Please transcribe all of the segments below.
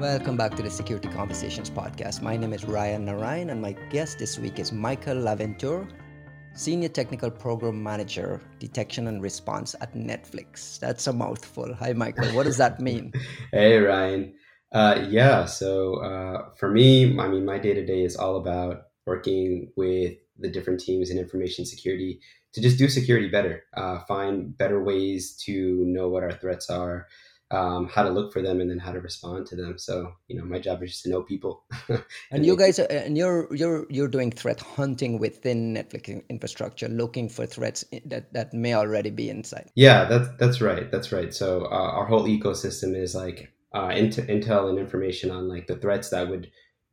Welcome back to the Security Conversations podcast. My name is Ryan Naraine, and my guest this week is Michael Laventure, Senior Technical Program Manager, Detection and Response at Netflix. That's a mouthful. Hi, Michael. What does that mean? hey, Ryan. Uh, yeah, so uh, for me, I mean, my day to day is all about working with the different teams in information security to just do security better, uh, find better ways to know what our threats are, um, how to look for them and then how to respond to them. So you know, my job is just to know people. and, and you guys, are, and you're you're you're doing threat hunting within Netflix infrastructure, looking for threats that that may already be inside. Yeah, that's that's right. That's right. So uh, our whole ecosystem is like uh, int- intel and information on like the threats that would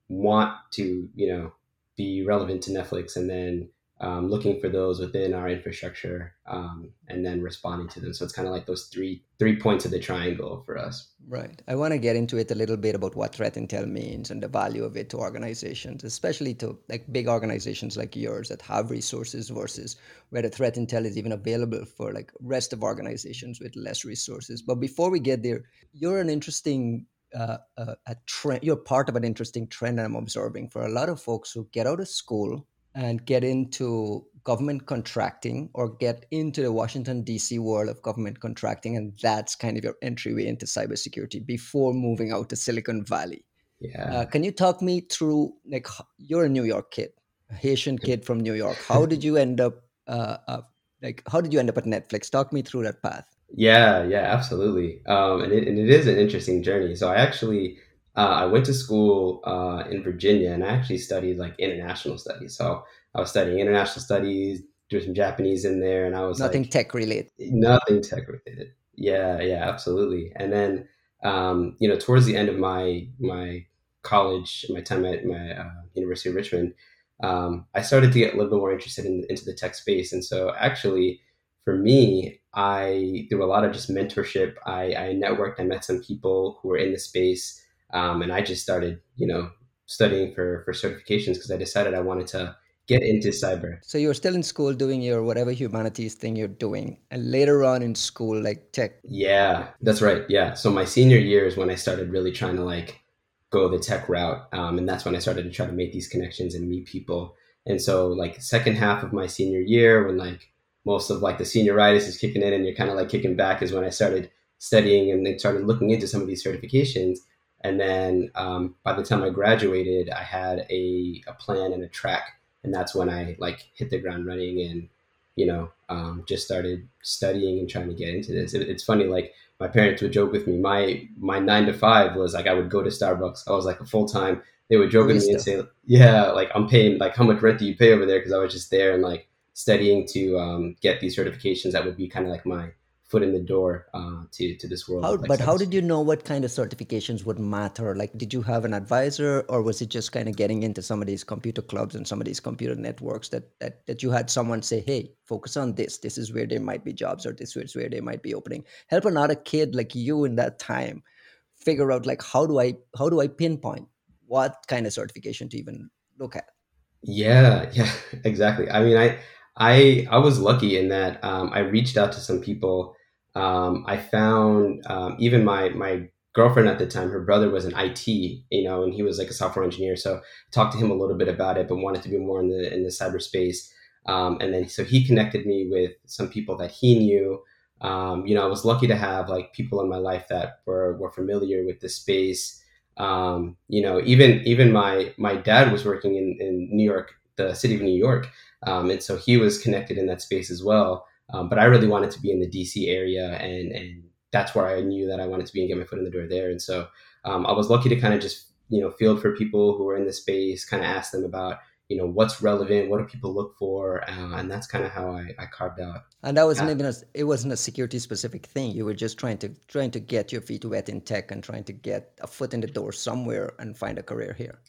want to you know be relevant to Netflix, and then um, looking for those within our infrastructure um, and then responding to them. So it's kind of like those three three points of the triangle for us. Right. I want to get into it a little bit about what threat intel means and the value of it to organizations, especially to like big organizations like yours that have resources versus where the threat intel is even available for like rest of organizations with less resources. But before we get there, you're an interesting uh, uh, a trend. You're part of an interesting trend I'm observing for a lot of folks who get out of school and get into government contracting or get into the Washington, D.C. world of government contracting. And that's kind of your entryway into cybersecurity before moving out to Silicon Valley. Yeah. Uh, can you talk me through, like, you're a New York kid, a Haitian kid from New York. How did you end up, uh, uh, like, how did you end up at Netflix? Talk me through that path. Yeah, yeah, absolutely. Um, and, it, and it is an interesting journey. So I actually, uh, I went to school uh, in Virginia and I actually studied like international studies. So I was studying international studies, there's some Japanese in there, and I was nothing like, tech related. Nothing tech related. Yeah, yeah, absolutely. And then, um, you know, towards the end of my my college, my time at my uh, University of Richmond, um, I started to get a little bit more interested in, into the tech space. And so, actually, for me, I through a lot of just mentorship, I, I networked. I met some people who were in the space um, and I just started, you know, studying for for certifications because I decided I wanted to get into cyber. So you're still in school doing your whatever humanities thing you're doing, and later on in school, like tech. Yeah, that's right. Yeah. So my senior year is when I started really trying to like go the tech route, um, and that's when I started to try to make these connections and meet people. And so like second half of my senior year, when like most of like the senioritis is kicking in and you're kind of like kicking back, is when I started studying and then started looking into some of these certifications. And then um, by the time I graduated, I had a, a plan and a track. And that's when I like hit the ground running and, you know, um, just started studying and trying to get into this. It, it's funny, like my parents would joke with me. My my nine to five was like I would go to Starbucks. I was like a full time. They would joke with me and say, "Yeah, like I'm paying like how much rent do you pay over there?" Because I was just there and like studying to um, get these certifications. That would be kind of like my foot in the door uh, to to this world. How, like but how did you know what kind of certifications would matter? Like, did you have an advisor, or was it just kind of getting into some of these computer clubs and some of these computer networks that that that you had someone say, "Hey, focus on this. This is where there might be jobs, or this is where they might be opening." Help another kid like you in that time figure out like how do I how do I pinpoint what kind of certification to even look at. Yeah, yeah, exactly. I mean, I I I was lucky in that um, I reached out to some people um, I found um, even my my girlfriend at the time, her brother was in IT, you know, and he was like a software engineer. So I talked to him a little bit about it, but wanted to be more in the in the cyberspace. Um, and then so he connected me with some people that he knew. Um, you know, I was lucky to have like people in my life that were were familiar with the space. Um, you know, even even my my dad was working in in New York, the city of New York, um, and so he was connected in that space as well. Um, but I really wanted to be in the DC area, and and that's where I knew that I wanted to be and get my foot in the door there. And so um, I was lucky to kind of just you know field for people who were in the space, kind of ask them about you know what's relevant, what do people look for, uh, and that's kind of how I, I carved out. And that wasn't yeah. even a, it wasn't a security specific thing. You were just trying to trying to get your feet wet in tech and trying to get a foot in the door somewhere and find a career here.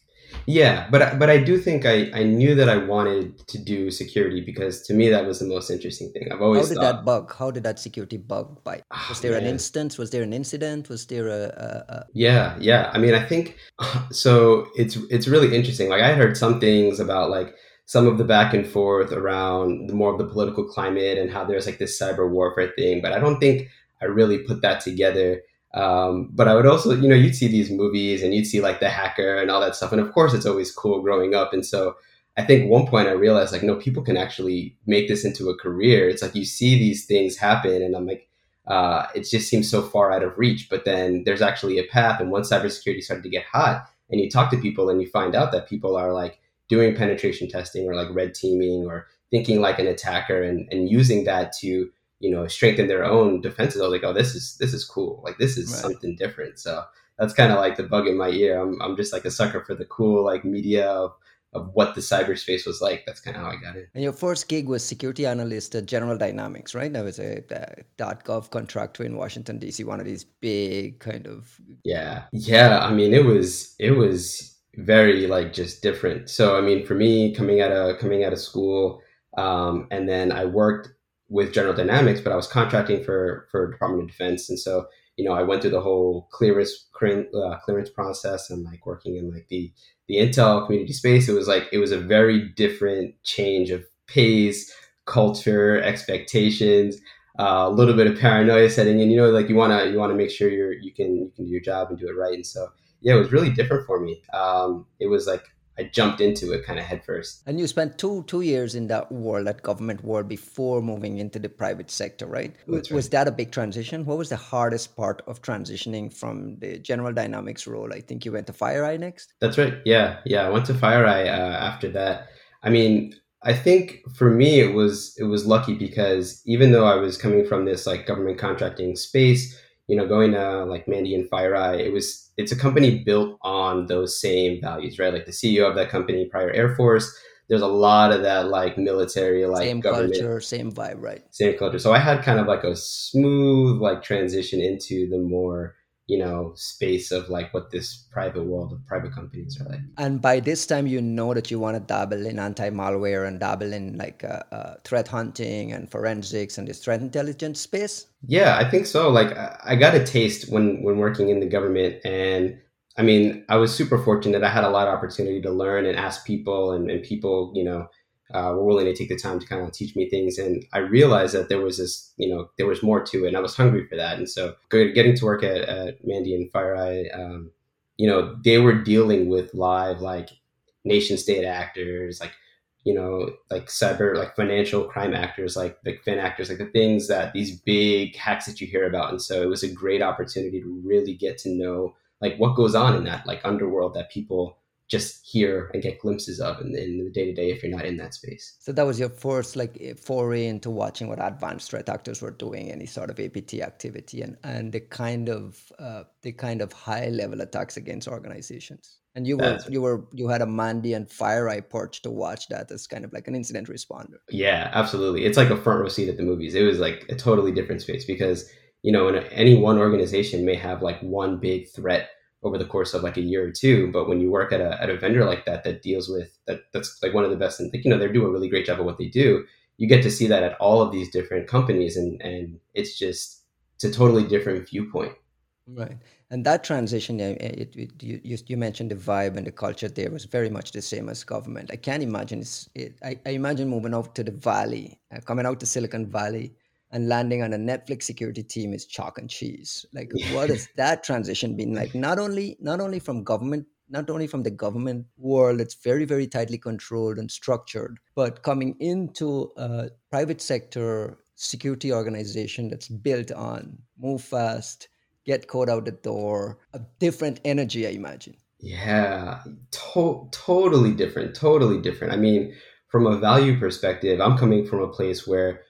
Yeah, but but I do think I, I knew that I wanted to do security because to me that was the most interesting thing. I've always how did thought, that bug? How did that security bug bite? Oh, was there man. an instance? Was there an incident? Was there a, a, a, Yeah, yeah. I mean, I think so. It's it's really interesting. Like I heard some things about like some of the back and forth around more of the political climate and how there's like this cyber warfare thing, but I don't think I really put that together. Um, but I would also, you know, you'd see these movies and you'd see like the hacker and all that stuff. And of course, it's always cool growing up. And so I think one point I realized like, no, people can actually make this into a career. It's like you see these things happen, and I'm like, uh, it just seems so far out of reach. But then there's actually a path. And once cybersecurity started to get hot, and you talk to people and you find out that people are like doing penetration testing or like red teaming or thinking like an attacker and, and using that to you know strengthen their own defenses. I was like, oh, this is this is cool. Like this is right. something different. So that's kind of like the bug in my ear. I'm I'm just like a sucker for the cool like media of, of what the cyberspace was like. That's kind of how I got it. And your first gig was security analyst at General Dynamics, right? That was a, a .gov contractor in Washington D.C. One of these big kind of yeah, yeah. I mean, it was it was very like just different. So I mean, for me, coming out of coming out of school, um, and then I worked with General Dynamics, but I was contracting for for Department of Defense, and so you know I went through the whole clearance uh, clearance process and like working in like the the Intel community space. It was like it was a very different change of pace, culture, expectations. Uh, a little bit of paranoia setting in. You know, like you wanna you wanna make sure you're you can you can do your job and do it right. And so yeah, it was really different for me. Um, it was like I jumped into it kind of headfirst. And you spent two two years in that world, that government world, before moving into the private sector, right? right? Was that a big transition? What was the hardest part of transitioning from the General Dynamics role? I think you went to FireEye next. That's right. Yeah, yeah. I went to FireEye uh, after that. I mean, I think for me it was it was lucky because even though I was coming from this like government contracting space, you know, going to like Mandiant FireEye, it was it's a company built on those same values, right? Like the CEO of that company, prior Air Force. There's a lot of that like military, like same government, culture, same vibe, right? Same culture. So I had kind of like a smooth like transition into the more you know space of like what this private world of private companies are like. And by this time you know that you want to dabble in anti-malware and dabble in like uh, uh, threat hunting and forensics and this threat intelligence space? Yeah i think so. Like i got a taste when when working in the government. And i mean i was super fortunate i had a lot of opportunity to learn and ask people and, and people you know uh, were willing to take the time to kind of teach me things. And I realized that there was this, you know, there was more to it, and I was hungry for that. And so, getting to work at, at Mandiant FireEye, um, you know, they were dealing with live like nation state actors, like you know, like cyber, like financial crime actors, like big fin actors, like the things that these big hacks that you hear about. And so, it was a great opportunity to really get to know like what goes on in that like underworld that people just hear and get glimpses of in, in the day to day if you're not in that space. So that was your first like eh, foray into watching what advanced threat actors were doing, any sort of APT activity, and and the kind of uh, the kind of high level attacks against organizations. And you were you were you had a Mandiant FireEye porch to watch that as kind of like an incident responder. Yeah, absolutely. It's like a front row seat at the movies. It was like a totally different space because you know, any one organization may have like one big threat over the course of like a year or two. But when you work at a, at a vendor like that that deals with that, that's like one of the best, and you know they're doing a really great job of what they do. You get to see that at all of these different companies, and and it's just it's a totally different viewpoint. Right, and that transition, it, it, you, you mentioned the vibe and the culture there was very much the same as government. I can't imagine. It, I, I imagine moving out to the valley, uh, coming out to Silicon Valley, and landing on a Netflix security team is chalk and cheese. Like, what has that transition been like? Not only not only from government, not only from the government world, it's very very tightly controlled and structured, but coming into a private sector security organization that's built on move fast, get code out the door, a different energy, I imagine. Yeah, to- totally different, totally different. I mean, from a value perspective, I'm coming from a place where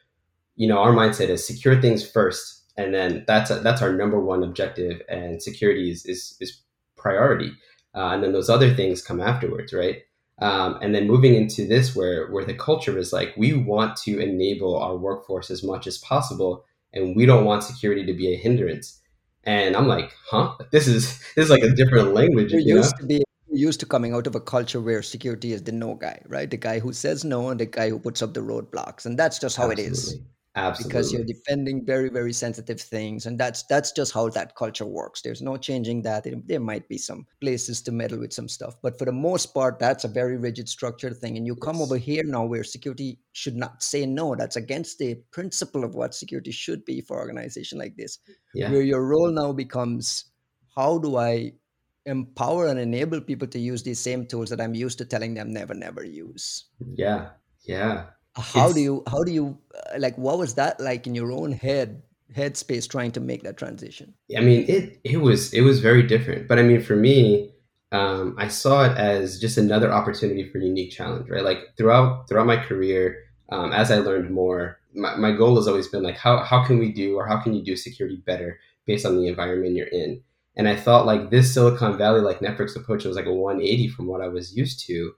you know, our mindset is secure things first, and then that's a, that's our number one objective, and security is is, is priority, uh, and then those other things come afterwards, right? Um, and then moving into this, where where the culture is like, we want to enable our workforce as much as possible, and we don't want security to be a hindrance. And I'm like, huh? This is this is like a different language. We used know? to be used to coming out of a culture where security is the no guy, right? The guy who says no and the guy who puts up the roadblocks, and that's just how Absolutely. it is. Absolutely. because you're defending very very sensitive things and that's that's just how that culture works there's no changing that there might be some places to meddle with some stuff but for the most part that's a very rigid structured thing and you come Yes. over here now where security should not say no that's against the principle of what security should be for an organization like this Yeah. where your role now becomes how do i empower and enable people to use these same tools that i'm used to telling them never never use Yeah. Yeah. How do you how do you uh, like what was that like in your own head headspace trying to make that transition I mean, it it was it was very different. But I mean, for me, um, I saw it as just another opportunity for unique challenge, right? Like throughout throughout my career, um, as I learned more, my, my goal has always been like, how how can we do or how can you do security better based on the environment you're in? And I thought like this Silicon Valley like Netflix approach was like a 180 from what I was used to.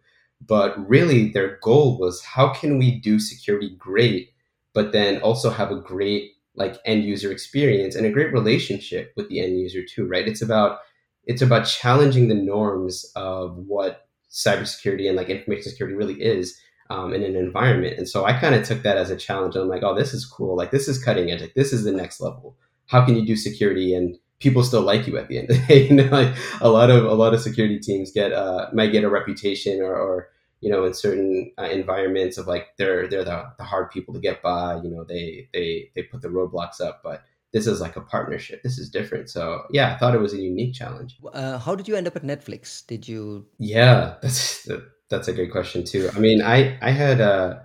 But really, their goal was how can we do security great, but then also have a great like end user experience and a great relationship with the end user too, right? It's about it's about challenging the norms of what cybersecurity and like information security really is um, in an environment. And so I kind of took that as a challenge. I'm like, oh, this is cool. Like this is cutting edge. Like this is the next level. How can you do security and people still like you at the end of the day? you know, like a lot of a lot of security teams get uh, might get a reputation or, or you know in certain uh, environments of like they're they're the, the hard people to get by you know they they they put the roadblocks up but this is like a partnership. This is different. So yeah i thought it was a unique challenge. Uh, how did you end up at netflix? Did you yeah that's that's a great question too. I mean i i had uh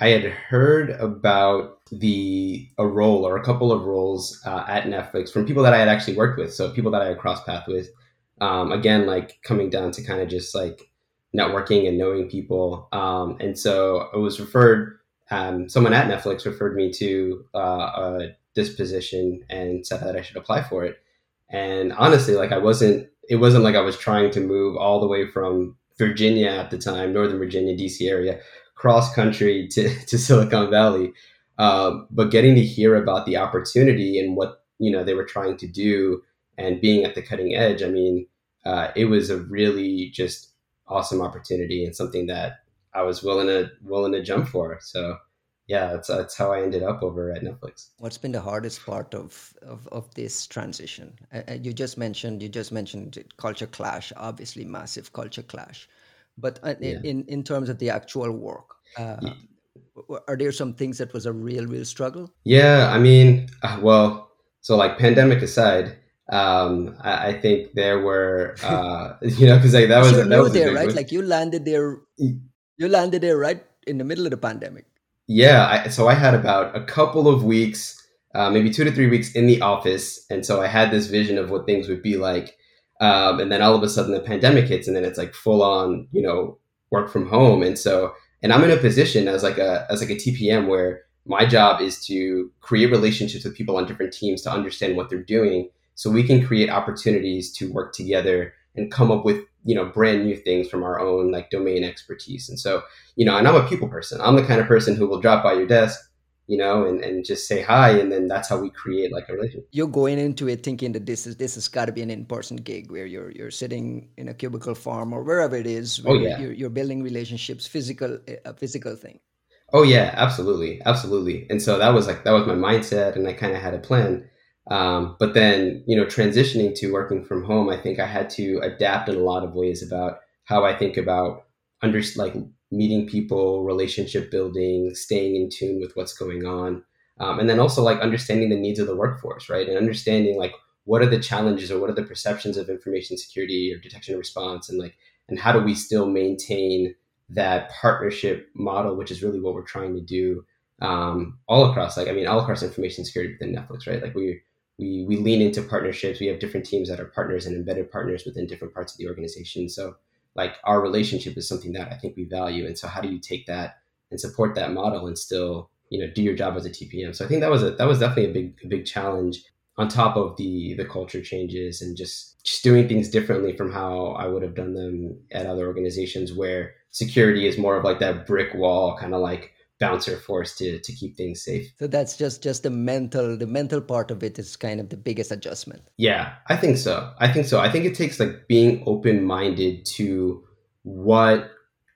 i had heard about the a role or a couple of roles uh, at netflix from people that i had actually worked with so people that i had crossed path with um, again like coming down to kind of just like networking and knowing people. Um, and so I was referred, um, someone at Netflix referred me to uh, this position and said that I should apply for it. And honestly, like I wasn't, it wasn't like I was trying to move all the way from Virginia at the time, Northern Virginia, DC area, cross country to, to Silicon Valley. Um, but getting to hear about the opportunity and what, you know, they were trying to do and being at the cutting edge, I mean, uh, it was a really just awesome opportunity and something that I was willing to willing to jump for. So yeah, that's that's how I ended up over at Netflix. What's been the hardest part of of, of this transition? Uh, you just mentioned you just mentioned culture clash, obviously massive culture clash, but uh, yeah. in in terms of the actual work. Uh, yeah. Are there some things that was a real, real struggle? Yeah, I mean, uh, well, so like pandemic aside, um, I, I, think there were, uh, you know, because like, that was you that was there, right? One. Like you landed there, you landed there right in the middle of the pandemic. Yeah, I, so I had about a couple of weeks, uh, maybe two to three weeks in the office, and so I had this vision of what things would be like. Um, and then all of a sudden, the pandemic hits, and then it's like full on, you know, work from home. And so, and I'm in a position as like a as like a TPM where my job is to create relationships with people on different teams to understand what they're doing so we can create opportunities to work together and come up with you know brand new things from our own like domain expertise and so you know and i'm a people person i'm the kind of person who will drop by your desk you know and, and just say hi and then that's how we create like a relationship. You're going into it thinking that this is this has got to be an in-person gig where you're you're sitting in a cubicle farm or wherever it is oh yeah. you're, you're building relationships physical a physical thing. Oh yeah absolutely absolutely. And so that was like that was my mindset and i kind of had a plan. Um, but then, you know, transitioning to working from home, I think I had to adapt in a lot of ways about how I think about under like meeting people, relationship building, staying in tune with what's going on, um, and then also like understanding the needs of the workforce, right? And understanding like what are the challenges or what are the perceptions of information security or detection and response, and like and how do we still maintain that partnership model, which is really what we're trying to do um, all across, like I mean, all across information security within Netflix, right? Like we we we lean into partnerships. We have different teams that are partners and embedded partners within different parts of the organization. So like our relationship is something that I think we value. And so how do you take that and support that model and still you know do your job as a TPM? So I think that was a that was definitely a big a big challenge on top of the the culture changes and just just doing things differently from how I would have done them at other organizations where security is more of like that brick wall kind of like bouncer force to to keep things safe. So that's just just the mental the mental part of it is kind of the biggest adjustment. Yeah, I think so. I think so. I think it takes like being open minded to what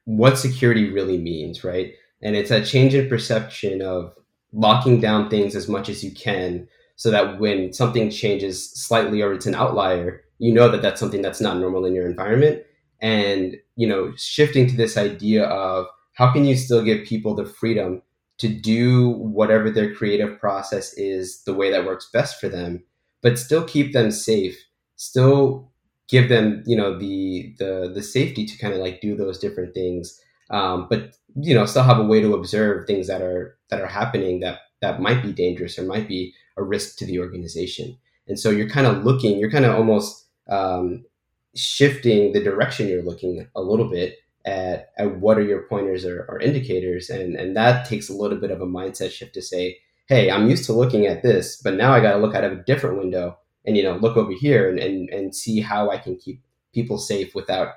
what security really means, right? And it's a change in perception of locking down things as much as you can so that when something changes slightly or it's an outlier, you know that that's something that's not normal in your environment. And, you know, shifting to this idea of how can you still give people the freedom to do whatever their creative process is the way that works best for them, but still keep them safe, still give them, you know, the the the safety to kind of like do those different things. Um, but you know, still have a way to observe things that are that are happening that that might be dangerous or might be a risk to the organization. And so you're kind of looking, you're kind of almost um, shifting the direction you're looking a little bit at, at what are your pointers or, or indicators. And, and that takes a little bit of a mindset shift to say, hey, I'm used to looking at this, but now I got to look out of a different window and, you know, look over here and, and, and see how I can keep people safe without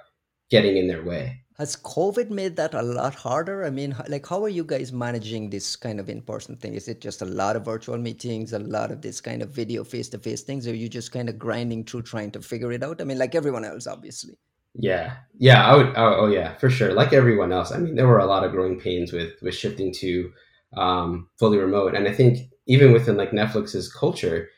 getting in their way. Has COVID made that a lot harder? I mean, like, how are you guys managing this kind of in-person thing? Is it just a lot of virtual meetings, a lot of this kind of video face-to-face things? Or are you just kind of grinding through trying to figure it out? I mean, like everyone else, obviously. Yeah, yeah, I would. Oh, oh yeah, for sure. Like everyone else, I mean, there were a lot of growing pains with with shifting to um, fully remote, and I think even within like Netflix's culture,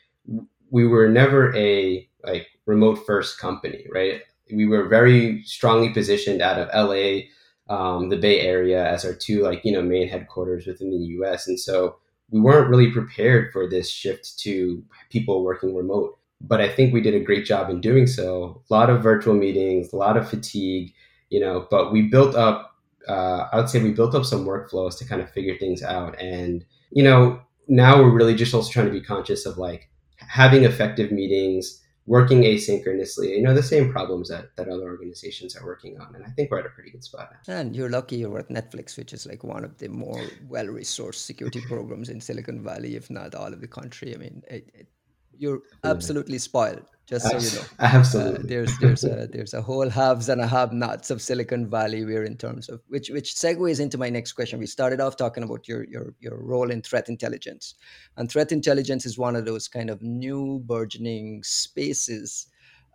we were never a like remote first company, right? we were very strongly positioned out of LA, um, the Bay Area as our two like you know main headquarters within the U.S. And so we weren't really prepared for this shift to people working remote. But I think we did a great job in doing so. A lot of virtual meetings, a lot of fatigue, you know. But we built up. Uh, I would say we built up some workflows to kind of figure things out, and you know now we're really just also trying to be conscious of like having effective meetings working asynchronously, you know, the same problems that, that other organizations are working on. And I think we're at a pretty good spot now. And you're lucky you're at Netflix, which is like one of the more well resourced security programs in Silicon Valley, if not all of the country. I mean, it, it, you're absolutely spoiled just so you know. Absolutely. Uh, there's there's a there's a whole haves and a have-nots of Silicon Valley. We're in terms of which which segues into my next question. We started off talking about your your your role in threat intelligence, and threat intelligence is one of those kind of new burgeoning spaces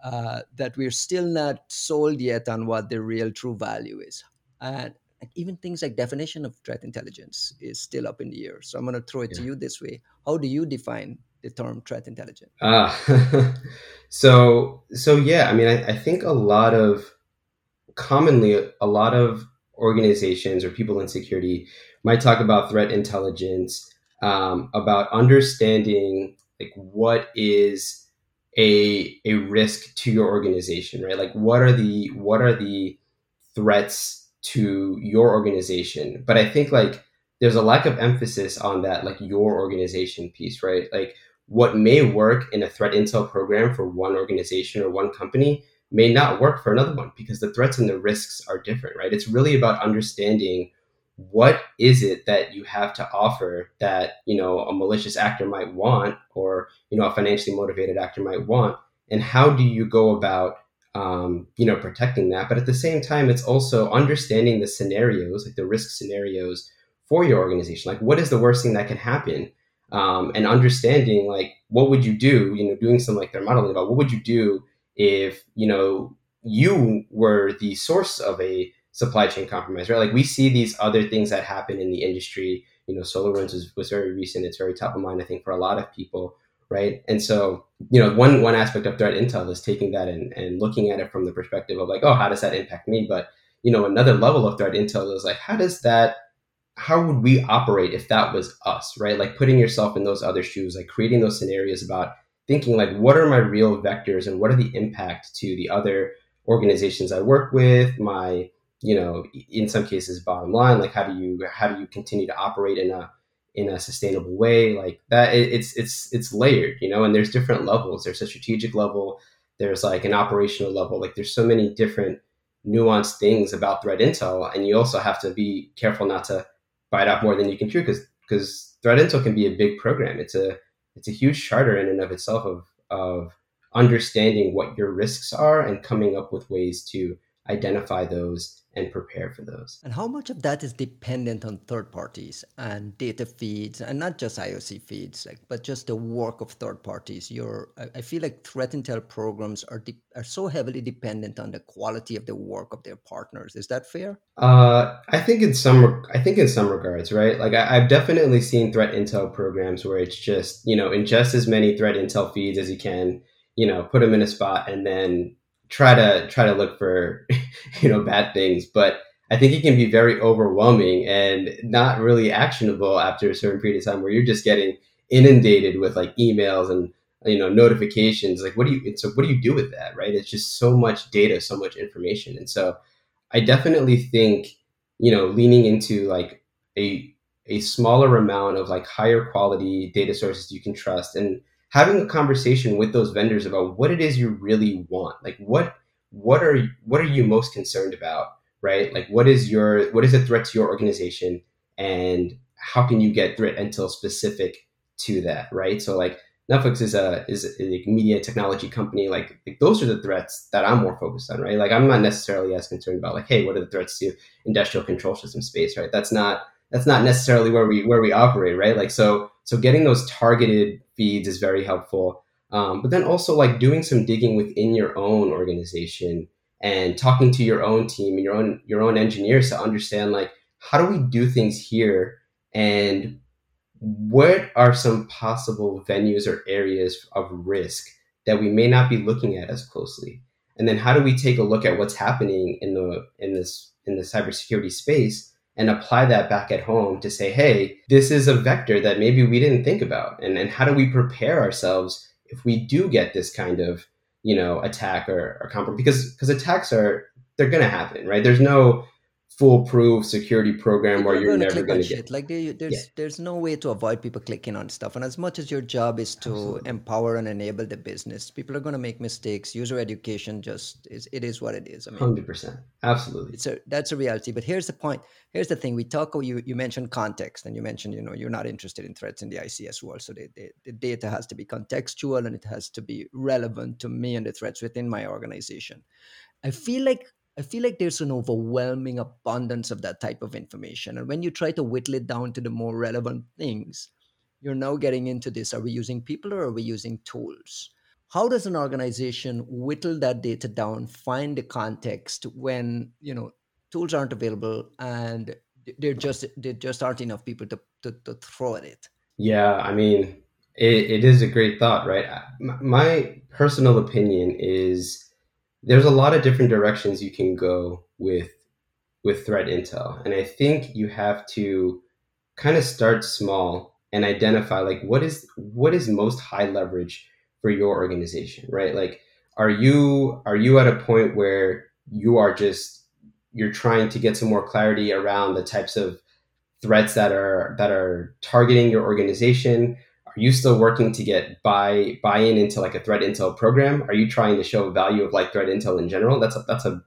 uh, that we're still not sold yet on what the real true value is, and even things like definition of threat intelligence is still up in the air. So I'm going to throw it yeah. to you this way: How do you define the term threat intelligence? Ah, so so yeah, I mean, I, I think a lot of commonly a lot of organizations or people in security might talk about threat intelligence, um, about understanding like what is a a risk to your organization, right? Like what are the what are the threats to your organization? But I think like there's a lack of emphasis on that like your organization piece, right? Like what may work in a threat intel program for one organization or one company may not work for another one because the threats and the risks are different, right? It's really about understanding what is it that you have to offer that, you know, a malicious actor might want or, you know, a financially motivated actor might want and how do you go about um, you know, protecting that. But at the same time, it's also understanding the scenarios, like the risk scenarios for your organization. Like, what is the worst thing that can happen? Um, and understanding like what would you do you know doing some like their modeling about what would you do if you know you were the source of a supply chain compromise right? Like we see these other things that happen in the industry. You know SolarWinds was, was very recent. It's very top of mind i think for a lot of people right? And so you know one one aspect of threat intel is taking that and, and looking at it from the perspective of like oh how does that impact me? But you know another level of threat intel is like how does that how would we operate if that was us, right? Like putting yourself in those other shoes, like creating those scenarios about thinking like what are my real vectors and what are the impact to the other organizations I work with, my, you know, in some cases bottom line, like how do you how do you continue to operate in a in a sustainable way? Like that it, it's it's it's layered you know and there's different levels. There's a strategic level there's like an operational level. Like there's so many different nuanced things about threat intel and you also have to be careful not to bite off more than you can chew because because threat intel can be a big program. It's a it's a huge charter in and of itself of of understanding what your risks are and coming up with ways to identify those and prepare for those. And how much of that is dependent on third parties and data feeds, and not just IOC feeds, like, but just the work of third parties? Your, I feel like threat intel programs are de- are so heavily dependent on the quality of the work of their partners. Is that fair? Uh, I think in some, I think in some regards, right? Like I, I've definitely seen threat intel programs where it's just you know ingest as many threat intel feeds as you can, you know, put them in a spot, and then try to try to look for you know bad things but i think it can be very overwhelming and not really actionable after a certain period of time where you're just getting inundated with like emails and you know notifications like what do you so what do you do with that right? It's just so much data so much information and so i definitely think you know leaning into like a a smaller amount of like higher quality data sources you can trust and having a conversation with those vendors about what it is you really want like what what are what are you most concerned about right? Like what is your what is a threat to your organization and how can you get threat intel specific to that right? So like netflix is a is a media technology company like, like those are the threats that i'm more focused on right? Like i'm not necessarily as concerned about like hey what are the threats to industrial control system space right? That's not that's not necessarily where we where we operate right? Like so so getting those targeted feeds is very helpful. Um, but then also like doing some digging within your own organization and talking to your own team and your own your own engineers to understand like how do we do things here and what are some possible venues or areas of risk that we may not be looking at as closely and then how do we take a look at what's happening in the in this in the cybersecurity space and apply that back at home to say, hey, this is a vector that maybe we didn't think about. And, and how do we prepare ourselves if we do get this kind of, you know, attack or, or compromise? Because because attacks are they're gonna happen, right? There's no foolproof security program people where you're never going to get like there's yeah. there's no way to avoid people clicking on stuff. And as much as your job is to Absolutely. empower and enable the business people are going to make mistakes. User education just is it is what it is. I mean 100% absolutely. it's a that's a reality. But here's the point. Here's the thing. We talk oh, you you mentioned context and you mentioned you know you're not interested in threats in the ics world. So the, the data has to be contextual and it has to be relevant to me and the threats within my organization. I feel like I feel like there's an overwhelming abundance of that type of information. And when you try to whittle it down to the more relevant things, you're now getting into this are we using people or are we using tools? How does an organization whittle that data down, find the context when, you know, tools aren't available and there just there just aren't enough people to, to, to throw at it? Yeah, I mean, it, it is a great thought, right? My personal opinion is there's a lot of different directions you can go with with threat intel. And i think you have to kind of start small and identify like what is what is most high leverage for your organization right? Like are you are you at a point where you are just you're trying to get some more clarity around the types of threats that are that are targeting your organization are you still working to get buy buy in into like a threat intel program? Are you trying to show value of like threat intel in general? That's a, that's a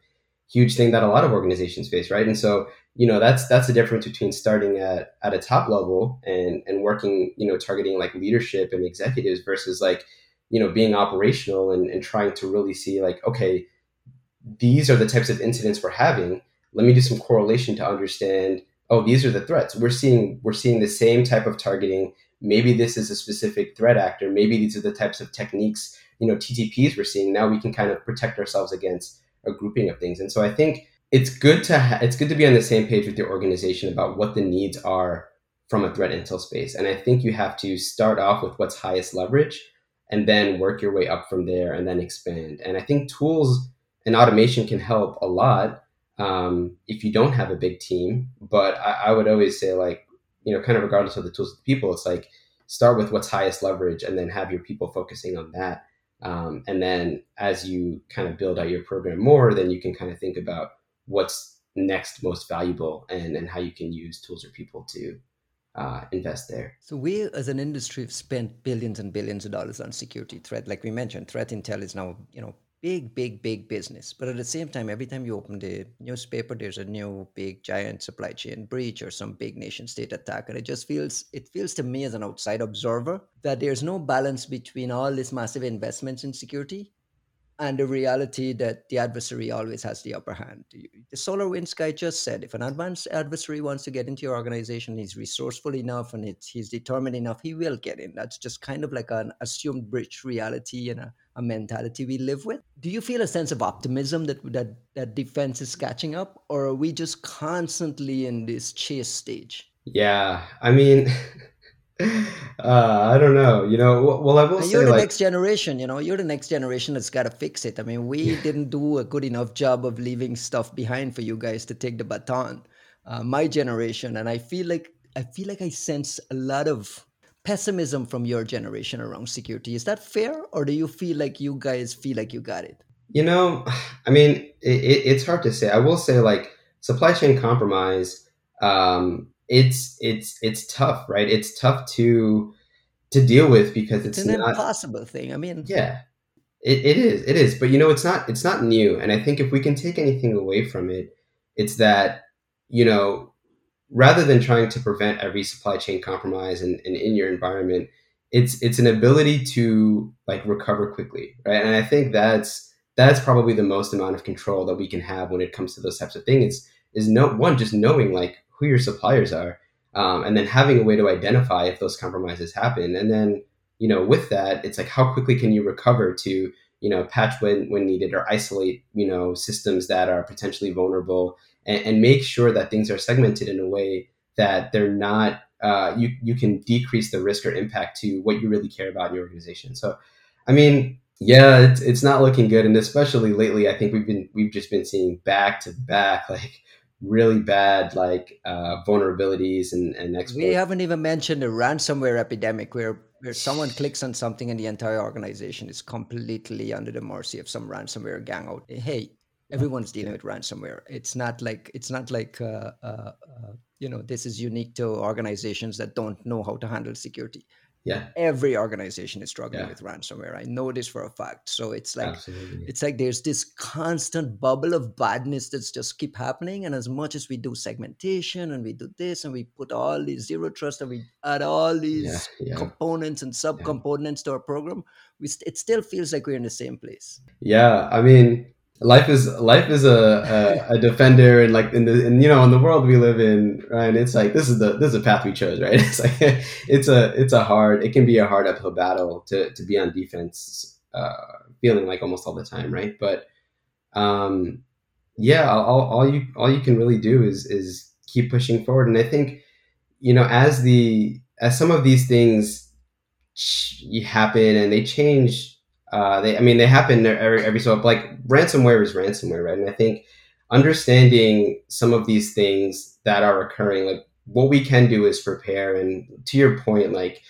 huge thing that a lot of organizations face, right? And so you know that's that's the difference between starting at at a top level and and working you know targeting like leadership and executives versus like you know being operational and, and trying to really see like okay these are the types of incidents we're having let me do some correlation to understand oh these are the threats we're seeing we're seeing the same type of targeting maybe this is a specific threat actor. Maybe these are the types of techniques you know ttps we're seeing now we can kind of protect ourselves against a grouping of things. And so i think it's good to ha- it's good to be on the same page with your organization about what the needs are from a threat intel space. And i think you have to start off with what's highest leverage and then work your way up from there and then expand. And i think tools and automation can help a lot um, if you don't have a big team. But I, I would always say like you know, kind of regardless of the tools of the people, it's like start with what's highest leverage and then have your people focusing on that. Um, and then as you kind of build out your program more, then you can kind of think about what's next most valuable and, and how you can use tools or people to uh, invest there. So we, as an industry, have spent billions and billions of dollars on security threat. Like we mentioned, threat intel is now you know big, big, big business. But at the same time, every time you open the newspaper, there's a new big giant supply chain breach or some big nation state attack. And it just feels it feels to me as an outside observer that there's no balance between all this massive investments in security and the reality that the adversary always has the upper hand. The SolarWinds guy just said if an advanced adversary wants to get into your organization, he's resourceful enough and he's determined enough, he will get in. That's just kind of like an assumed breach reality and a, a mentality we live with. Do you feel a sense of optimism that, that that defense is catching up, or are we just constantly in this chase stage? Yeah, I mean. uh, I don't know. You know, well, I will say, you're the like, next generation. You know, you're the next generation that's got to fix it. I mean, we didn't do a good enough job of leaving stuff behind for you guys to take the baton. Uh, my generation, and I feel like I feel like I sense a lot of pessimism from your generation around security. Is that fair, or do you feel like you guys feel like you got it? You know, I mean, it, it, it's hard to say. I will say, like, supply chain compromise. Um, it's it's it's tough, right? It's tough to to deal with because it's, it's an not, impossible thing. I mean, yeah, it, it is, it is. But you know, it's not it's not new. And I think if we can take anything away from it, it's that you know, rather than trying to prevent every supply chain compromise and in, in, in your environment, it's it's an ability to like recover quickly, right? And I think that's that's probably the most amount of control that we can have when it comes to those types of things. Is is no one just knowing like who your suppliers are, um, and then having a way to identify if those compromises happen. And then, you know, with that, it's like how quickly can you recover to, you know, patch when when needed or isolate, you know, systems that are potentially vulnerable, and, and make sure that things are segmented in a way that they're not. Uh, you you can decrease the risk or impact to what you really care about in your organization. So, I mean, yeah, it's, it's not looking good, and especially lately, I think we've been we've just been seeing back to back like really bad like uh, vulnerabilities and, and exploits. We haven't even mentioned the ransomware epidemic where, where someone clicks on something and the entire organization is completely under the mercy of some ransomware gang out. Hey, everyone's dealing with ransomware. It's not like it's not like uh, uh, uh, you know this is unique to organizations that don't know how to handle security yeah every organization is struggling yeah. with ransomware i know this for a fact so it's like Absolutely. it's like there's this constant bubble of badness that's just keep happening and as much as we do segmentation and we do this and we put all these zero trust and we add all these yeah, yeah. components and subcomponents to our program we st- it still feels like we're in the same place yeah i mean life is life is a, a, a, defender and like in the and you know in the world we live in right it's like this is the this is a path we chose right? It's like it's a it's a hard it can be a hard uphill battle to to be on defense uh feeling like almost all the time right? But um yeah all, all you all you can really do is is keep pushing forward. And i think you know as the as some of these things happen and they change uh, they, I mean, they happen every, every so like ransomware is ransomware, right? And I think understanding some of these things that are occurring, like what we can do is prepare. And to your point, like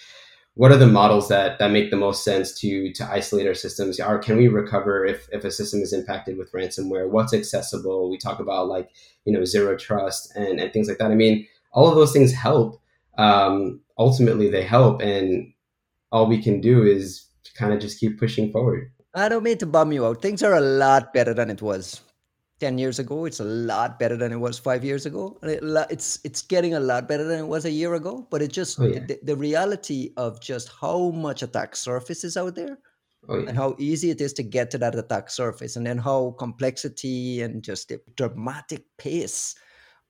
what are the models that that make the most sense to to isolate our systems? Or can we recover if if a system is impacted with ransomware? What's accessible? We talk about like you know zero trust and and things like that. I mean, all of those things help. Um, ultimately, they help, and all we can do is kind of just keep pushing forward. I don't mean to bum you out. Things are a lot better than it was 10 years ago. It's a lot better than it was five years ago. It's, it's getting a lot better than it was a year ago. But it just, oh, yeah. the, the, reality of just how much attack surface is out there oh, yeah. and how easy it is to get to that attack surface, and then how complexity and just the dramatic pace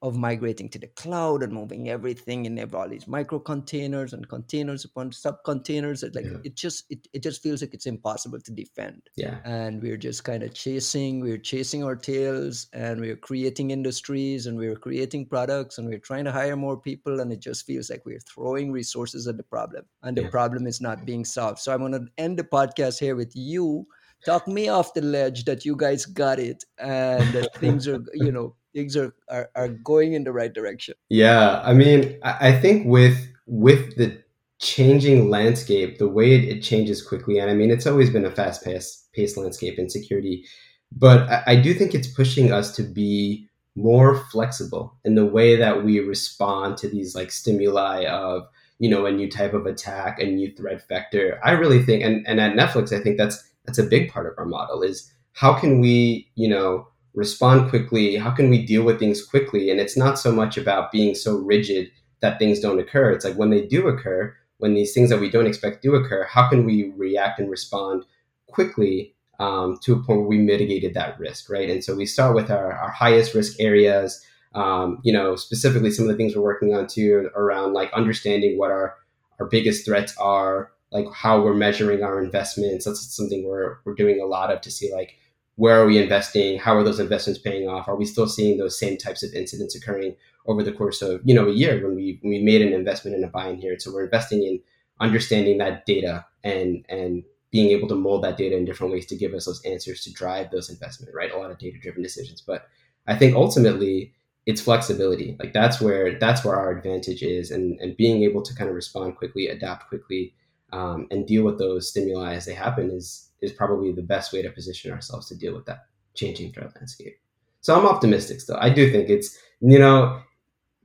of migrating to the cloud and moving everything in all these micro containers and containers upon sub containers like yeah. it just it, it just feels like it's impossible to defend yeah and we're just kind of chasing we're chasing our tails and we're creating industries and we're creating products and we're trying to hire more people and it just feels like we're throwing resources at the problem and the yeah. problem is not being solved so i'm going to end the podcast here with you talk me off the ledge that you guys got it and that things are you know things are, are, are going in the right direction. Yeah, I mean, I think with with the changing landscape, the way it, it changes quickly, and I mean, it's always been a fast paced paced landscape in security, but I, I do think it's pushing us to be more flexible in the way that we respond to these like stimuli of you know a new type of attack a new threat vector i really think and, and at netflix i think that's that's a big part of our model is how can we you know respond quickly? How can we deal with things quickly? And it's not so much about being so rigid that things don't occur. It's like when they do occur, when these things that we don't expect do occur, how can we react and respond quickly um, to a point where we mitigated that risk, right? And so we start with our, our highest risk areas. Um, you know, specifically some of the things we're working on too around like understanding what our our biggest threats are, like how we're measuring our investments. That's something we're we're doing a lot of to see like where are we investing, how are those investments paying off, are we still seeing those same types of incidents occurring over the course of you know a year when we we made an investment in a buy in here. So we're investing in understanding that data and and being able to mold that data in different ways to give us those answers to drive those investment, right? A lot of data driven decisions. But I think ultimately it's flexibility. Like that's where that's where our advantage is and, and being able to kind of respond quickly, adapt quickly, um, and deal with those stimuli as they happen is is probably the best way to position ourselves to deal with that changing threat landscape. So I'm optimistic still. I do think it's you know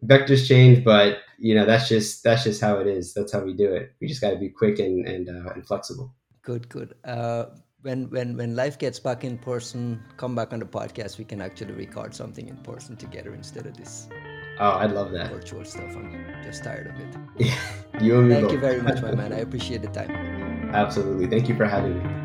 vectors change, but you know that's just that's just how it is. That's how we do it. We just got to be quick and and, uh, and flexible. Good, good. Uh, when when when life gets back in person, come back on the podcast. We can actually record something in person together instead of this. Oh, I'd love that virtual stuff. I'm just tired of it. Yeah, you and me. Thank both. you very much, my man. I appreciate the time. Absolutely. Thank you for having me.